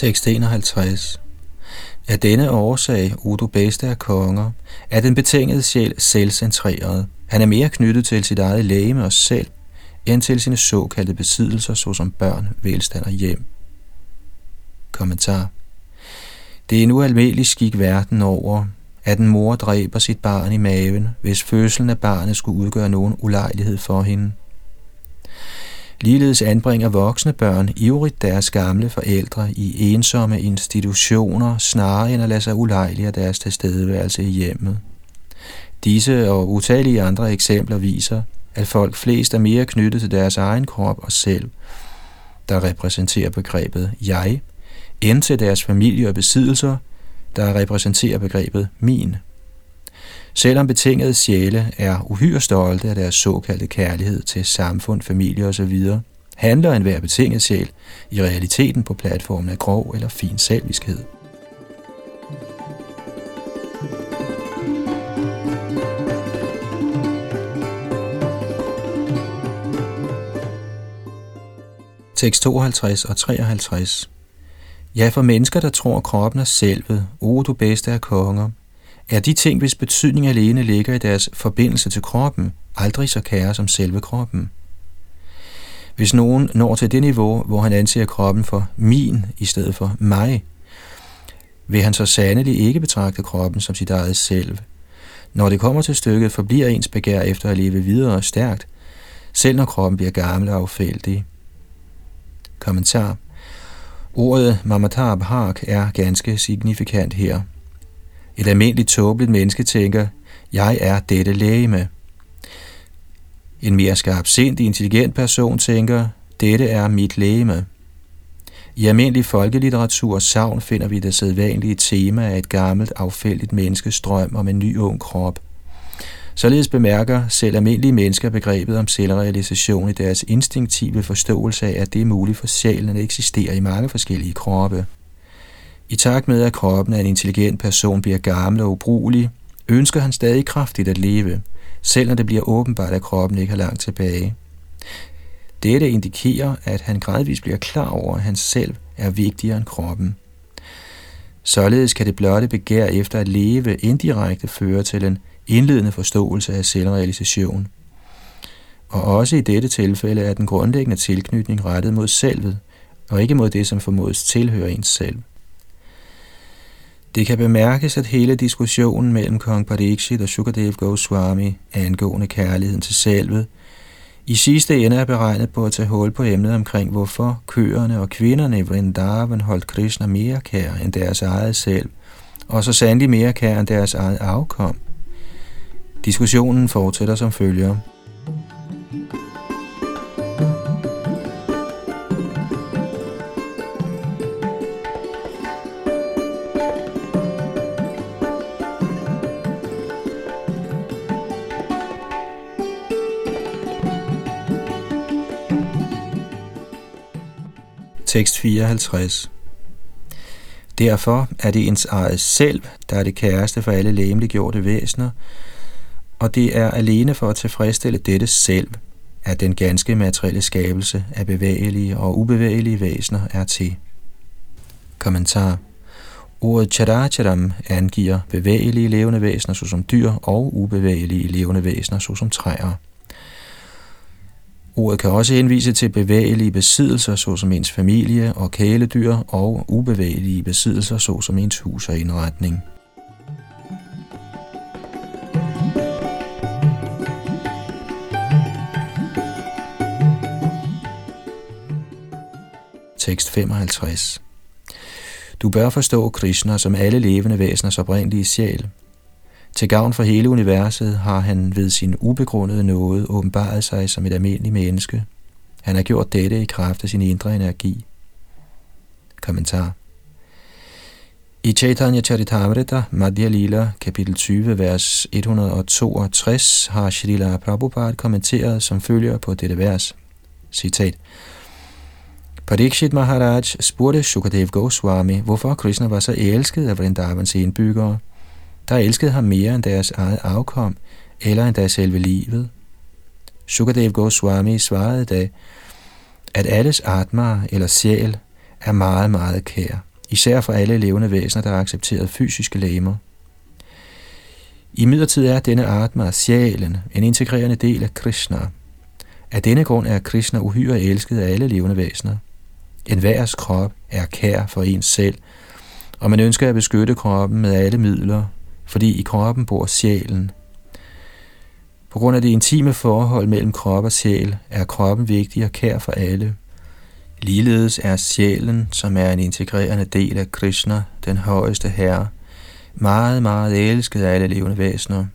Tekst 51 Af denne årsag, Udo bedste af konger, er den betingede sjæl selvcentreret. Han er mere knyttet til sit eget lægeme og selv, end til sine såkaldte besiddelser, såsom børn, velstand og hjem. Kommentar Det er nu almindelig skik verden over, at en mor dræber sit barn i maven, hvis fødslen af barnet skulle udgøre nogen ulejlighed for hende. Ligeledes anbringer voksne børn ivrigt deres gamle forældre i ensomme institutioner, snarere end at lade sig ulejlige deres tilstedeværelse i hjemmet. Disse og utallige andre eksempler viser, at folk flest er mere knyttet til deres egen krop og selv, der repræsenterer begrebet jeg, end til deres familie og besiddelser, der repræsenterer begrebet min. Selvom betingede sjæle er uhyre stolte af deres såkaldte kærlighed til samfund, familie osv., handler enhver betinget sjæl i realiteten på platformen af grov eller fin selviskhed. Tekst 52 og 53 Ja, for mennesker, der tror, kroppen er selvet, o du bedste af konger, er de ting, hvis betydning alene ligger i deres forbindelse til kroppen, aldrig så kære som selve kroppen. Hvis nogen når til det niveau, hvor han anser kroppen for min i stedet for mig, vil han så sandelig ikke betragte kroppen som sit eget selv. Når det kommer til stykket, forbliver ens begær efter at leve videre og stærkt, selv når kroppen bliver gammel og affældig. Kommentar Ordet mamatar bhak er ganske signifikant her. Et almindeligt tåbeligt menneske tænker, jeg er dette lægeme. En mere skarpsindig, intelligent person tænker, dette er mit lægeme. I almindelig folkelitteratur og savn finder vi det sædvanlige tema af et gammelt, affældigt menneskes drøm om en ny ung krop. Således bemærker selv almindelige mennesker begrebet om selvrealisation i deres instinktive forståelse af, at det er muligt for sjælen at eksistere i mange forskellige kroppe. I takt med, at kroppen af en intelligent person bliver gammel og ubrugelig, ønsker han stadig kraftigt at leve, selv når det bliver åbenbart, at kroppen ikke har langt tilbage. Dette indikerer, at han gradvist bliver klar over, at han selv er vigtigere end kroppen. Således kan det blotte begær efter at leve indirekte føre til en indledende forståelse af selvrealisation. Og også i dette tilfælde er den grundlæggende tilknytning rettet mod selvet, og ikke mod det, som formodes tilhører ens selv. Det kan bemærkes, at hele diskussionen mellem kong Pariksit og Sukadev Goswami angående kærligheden til selvet, i sidste ende er beregnet på at tage hul på emnet omkring, hvorfor køerne og kvinderne i Vrindavan holdt Krishna mere kær end deres eget selv, og så sandelig mere kær end deres eget afkom. Diskussionen fortsætter som følger. Tekst 54 Derfor er det ens eget selv, der er det kæreste for alle læmeliggjorte væsener, og det er alene for at tilfredsstille dette selv, at den ganske materielle skabelse af bevægelige og ubevægelige væsener er til. Kommentar Ordet characharam angiver bevægelige levende væsener såsom dyr og ubevægelige levende væsener såsom træer. Ordet kan også henvise til bevægelige besiddelser såsom ens familie og kæledyr og ubevægelige besiddelser såsom ens hus og indretning. Tekst 55 Du bør forstå Krishna som alle levende væseners oprindelige sjæl. Til gavn for hele universet har han ved sin ubegrundede nåde åbenbaret sig som et almindeligt menneske. Han har gjort dette i kraft af sin indre energi. Kommentar i Chaitanya Charitamrita, Madhya Lila, kapitel 20, vers 162, har Srila Prabhupada kommenteret som følger på dette vers. Citat. Parikshit Maharaj spurgte Shukadev Goswami, hvorfor Krishna var så elsket af Vrindavans indbyggere. Der elskede ham mere end deres eget afkom, eller end deres selve livet. Sukadev Goswami svarede da, at alles atma eller sjæl er meget, meget kær, især for alle levende væsener, der har accepteret fysiske læmer. I midlertid er denne atma, sjælen, en integrerende del af Krishna. Af denne grund er Krishna uhyre elsket af alle levende væsener. En værs krop er kær for ens selv, og man ønsker at beskytte kroppen med alle midler, fordi i kroppen bor sjælen. På grund af det intime forhold mellem krop og sjæl, er kroppen vigtig og kær for alle. Ligeledes er sjælen, som er en integrerende del af Krishna, den højeste herre, meget, meget elsket af alle levende væsener.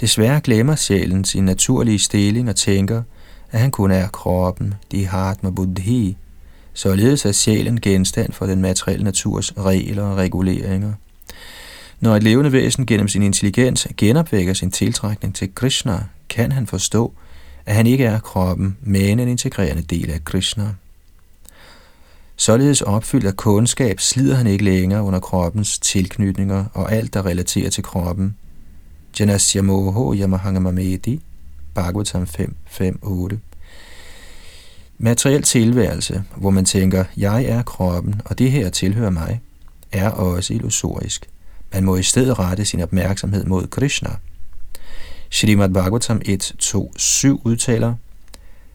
Desværre glemmer sjælen sin naturlige stilling og tænker, at han kun er kroppen, de med buddhi, Således er sjælen genstand for den materielle naturs regler og reguleringer. Når et levende væsen gennem sin intelligens genopvækker sin tiltrækning til Krishna, kan han forstå, at han ikke er kroppen, men en integrerende del af Krishna. Således opfyldt af kundskab slider han ikke længere under kroppens tilknytninger og alt, der relaterer til kroppen. Janasya moho yamahangamamedi, Bhagavatam 5, 5, 8. Materiel tilværelse, hvor man tænker, jeg er kroppen, og det her tilhører mig, er også illusorisk. Man må i stedet rette sin opmærksomhed mod Krishna. Srimad Bhagavatam 1, 2, 7 udtaler,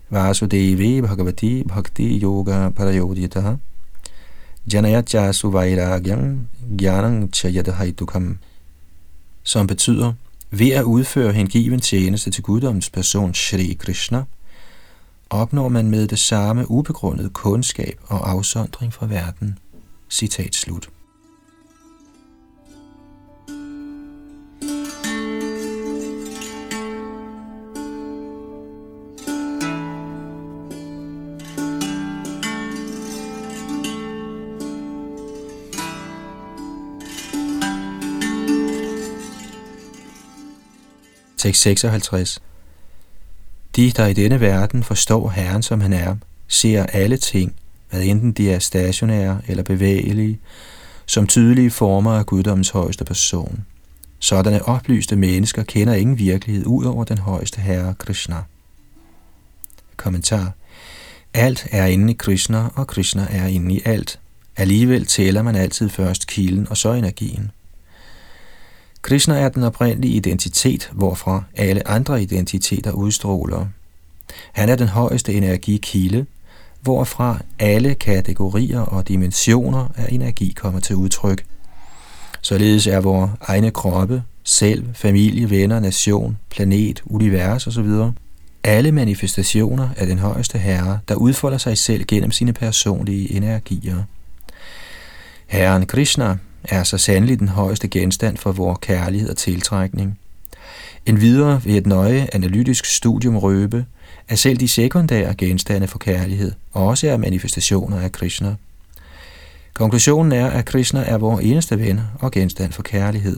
Vasudevi Bhagavati Bhakti Yoga Parayodhita Janayatya Suvairagyam Gyanang Chayadahaitukam som betyder, ved at udføre hengiven tjeneste til guddommens person Shri Krishna, opnår man med det samme ubegrundet kundskab og afsondring fra verden. Citat slut. 56. De, der i denne verden forstår Herren som han er, ser alle ting, hvad enten de er stationære eller bevægelige, som tydelige former af guddommens højeste person. Sådanne oplyste mennesker kender ingen virkelighed ud over den højeste herre Krishna. Kommentar. Alt er inde i Krishna, og Krishna er inde i alt. Alligevel tæller man altid først kilden og så energien. Krishna er den oprindelige identitet, hvorfra alle andre identiteter udstråler. Han er den højeste energikilde, hvorfra alle kategorier og dimensioner af energi kommer til udtryk. Således er vores egne kroppe, selv, familie, venner, nation, planet, univers osv. alle manifestationer af den højeste herre, der udfolder sig selv gennem sine personlige energier. Herren Krishna er så sandelig den højeste genstand for vores kærlighed og tiltrækning. En videre ved et nøje analytisk studium røbe, at selv de sekundære genstande for kærlighed også er manifestationer af Krishna. Konklusionen er, at Krishna er vores eneste ven og genstand for kærlighed.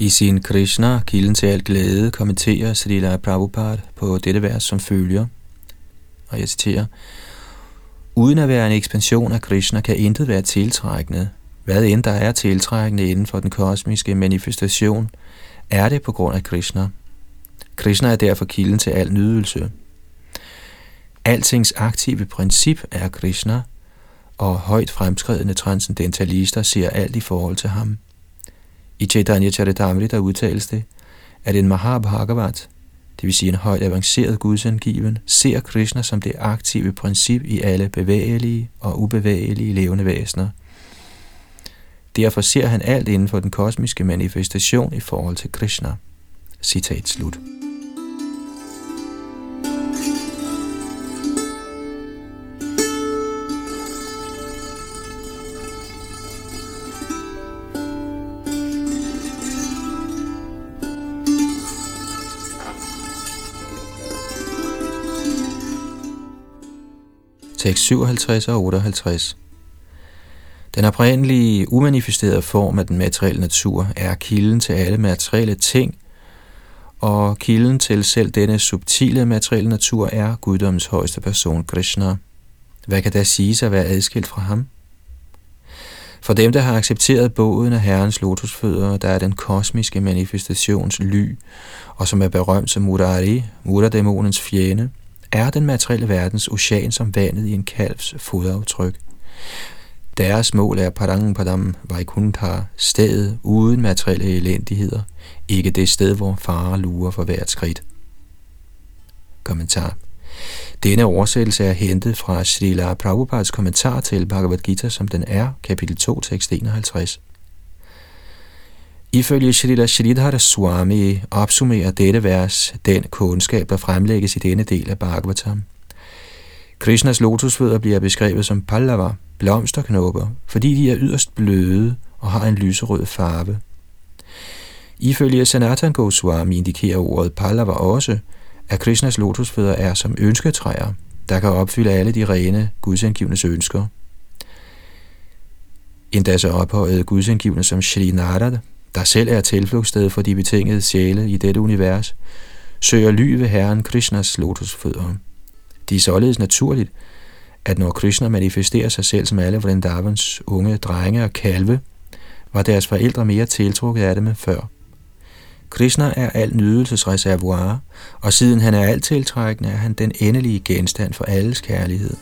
I sin Krishna, kilden til al glæde, kommenterer Srila Prabhupada på dette vers som følger, og jeg citerer, Uden at være en ekspansion af Krishna kan intet være tiltrækkende. Hvad end der er tiltrækkende inden for den kosmiske manifestation, er det på grund af Krishna. Krishna er derfor kilden til al nydelse. Altings aktive princip er Krishna, og højt fremskredende transcendentalister ser alt i forhold til ham. I Chaitanya Charitamrita udtales det, at en Mahabhagavat, det vil sige en højt avanceret gudsangiven, ser Krishna som det aktive princip i alle bevægelige og ubevægelige levende væsener. Derfor ser han alt inden for den kosmiske manifestation i forhold til Krishna. Citat slut. 57 og 58. Den oprindelige, umanifesterede form af den materielle natur er kilden til alle materielle ting, og kilden til selv denne subtile materielle natur er guddommens højeste person, Krishna. Hvad kan der siges at være adskilt fra ham? For dem, der har accepteret båden af Herrens lotusfødder, der er den kosmiske manifestations ly, og som er berømt som Murari, Murdadæmonens fjende, er den materielle verdens ocean som vandet i en kalvs fodaftryk. Deres mål er Padang Padam Vaikuntha, stedet uden materielle elendigheder, ikke det sted, hvor fare lurer for hvert skridt. Kommentar denne oversættelse er hentet fra Srila Prabhupads kommentar til Bhagavad Gita, som den er, kapitel 2, tekst 51. Ifølge Srila Sridhar Swami opsummerer dette vers den kundskab, der fremlægges i denne del af Bhagavatam. Krishnas lotusfødder bliver beskrevet som pallava, blomsterknopper, fordi de er yderst bløde og har en lyserød farve. Ifølge Sanatan Goswami indikerer ordet Pallava også, at Krishnas lotusfødder er som ønsketræer, der kan opfylde alle de rene gudsangivnes ønsker. Endda så ophøjede gudsindgivende som Shri Narada, der selv er tilflugtssted for de betingede sjæle i dette univers, søger ly ved Herren Krishnas lotusfødder. Det er således naturligt, at når Krishna manifesterer sig selv som alle Vrindavans unge drenge og kalve, var deres forældre mere tiltrukket af dem end før. Krishna er al nydelsesreservoir, og siden han er alt tiltrækkende, er han den endelige genstand for alles kærlighed.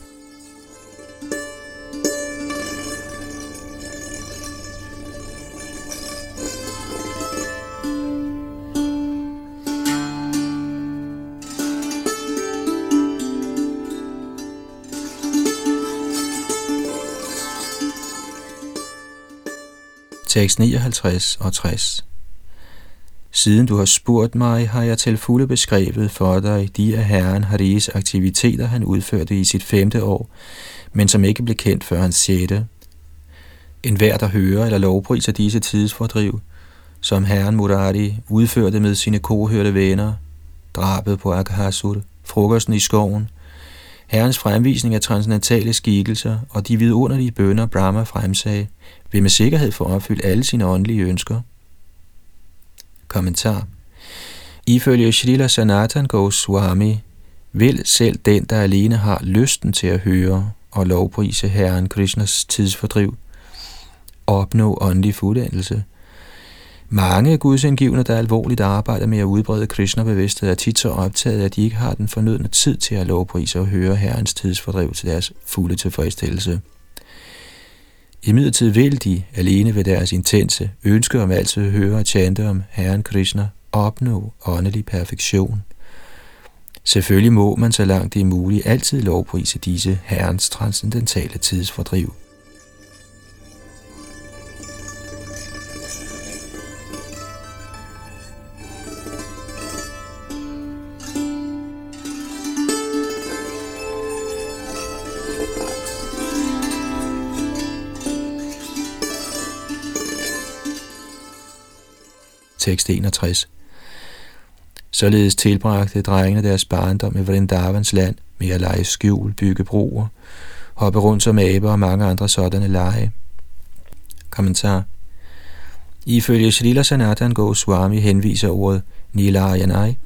Tekst 59 og 60 Siden du har spurgt mig, har jeg til fulde beskrevet for dig de af Herren Haris aktiviteter, han udførte i sit femte år, men som ikke blev kendt før hans sjette. En hver, der hører eller lovpriser disse tidsfordriv, som Herren Murari udførte med sine kohørte venner, drabet på Akasur, frokosten i skoven, Herrens fremvisning af transcendentale skikkelser og de vidunderlige bønder Brahma fremsagde, vil med sikkerhed få opfyldt alle sine åndelige ønsker. Kommentar Ifølge Srila Sanatan Goswami vil selv den, der alene har lysten til at høre og lovprise Herren Krishnas tidsfordriv, opnå åndelig fuldendelse. Mange gudsindgivende, der alvorligt arbejder med at udbrede Krishna-bevidsthed, er tit så optaget, at de ikke har den fornødne tid til at lovprise og høre Herrens tidsfordriv til deres fulde tilfredsstillelse. I midlertid vil de, alene ved deres intense ønske om altid at høre og chante om Herren Krishna, opnå åndelig perfektion. Selvfølgelig må man, så langt det er muligt, altid lovprise disse Herrens transcendentale tidsfordriv. Tekst 61. Således tilbragte drengene deres barndom i Vrindavans land med at lege skjul, bygge broer, hoppe rundt som aber og mange andre sådanne lege. Kommentar Ifølge Srila Sanatan Goswami henviser ordet Nilayanai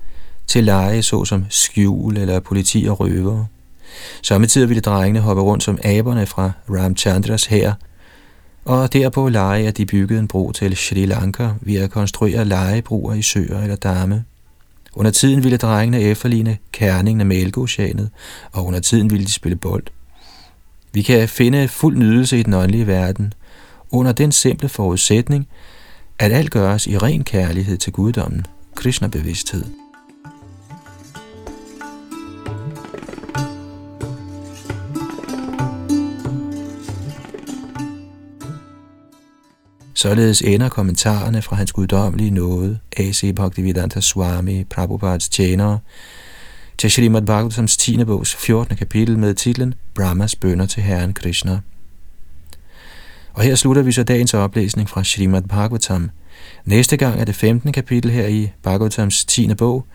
til lege såsom skjul eller politi og røvere. Samtidig ville drengene hoppe rundt som aberne fra Ramchandras her og derpå lege, at de byggede en bro til Sri Lanka ved at konstruere legebroer i søer eller damme. Under tiden ville drengene efterligne kerningen af Mælkeoceanet, og under tiden ville de spille bold. Vi kan finde fuld nydelse i den åndelige verden, under den simple forudsætning, at alt gøres i ren kærlighed til guddommen, Krishna-bevidsthed. Således ender kommentarerne fra hans guddommelige nåde, A.C. Bhaktivedanta Swami, Prabhupads tjenere, til Srimad Bhagavatams 10. bogs 14. kapitel med titlen Brahmas bønder til Herren Krishna. Og her slutter vi så dagens oplæsning fra Srimad Bhagavatam. Næste gang er det 15. kapitel her i Bhagavatams 10. bog,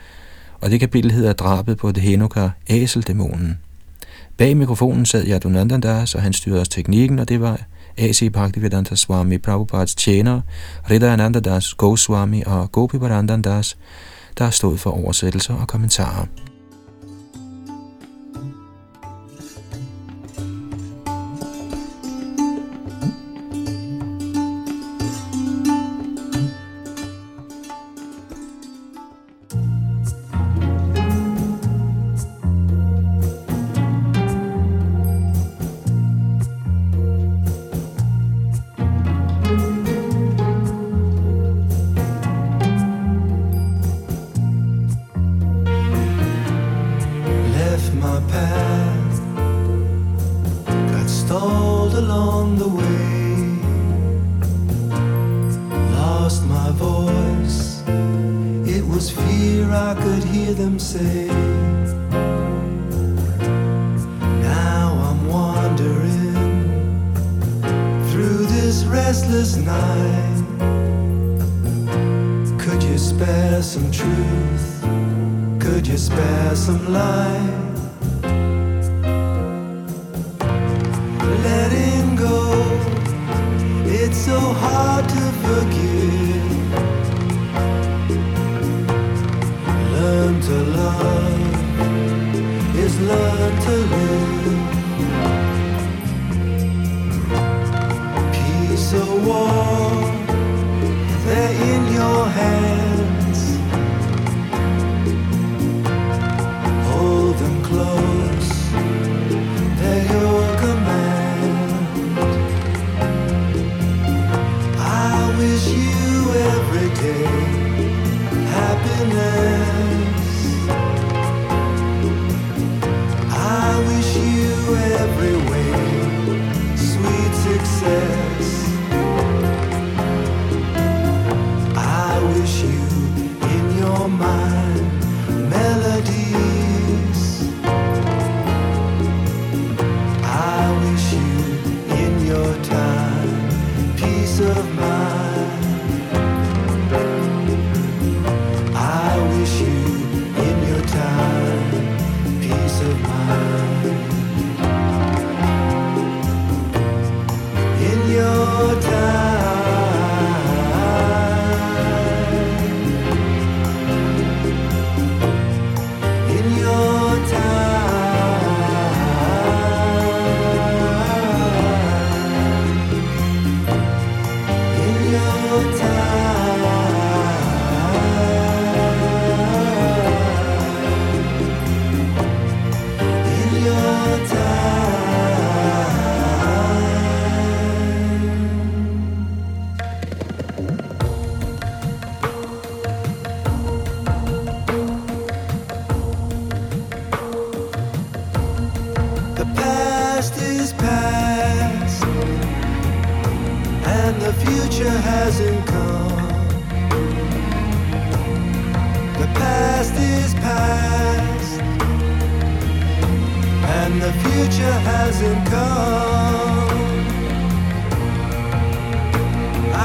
og det kapitel hedder Drabet på det Dhenuka, æseldæmonen. Bag mikrofonen sad Yadunandandas, og han styrede os teknikken, og det var A.C. Bhaktivedanta Swami Prabhupads tjener, Ananda Das Goswami og Gopi Das, der stod for oversættelser og kommentarer.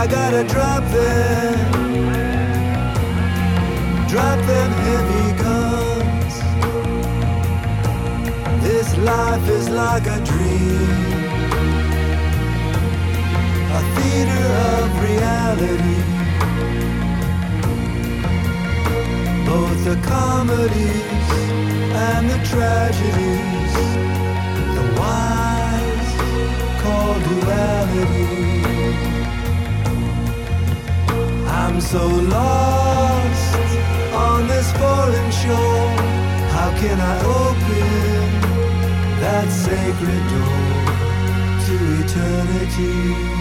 I gotta drop them, drop them heavy guns. This life is like a dream, a theater of reality. Both the comedies and the tragedies, the wise call duality. I'm so lost on this foreign shore. How can I open that sacred door to eternity?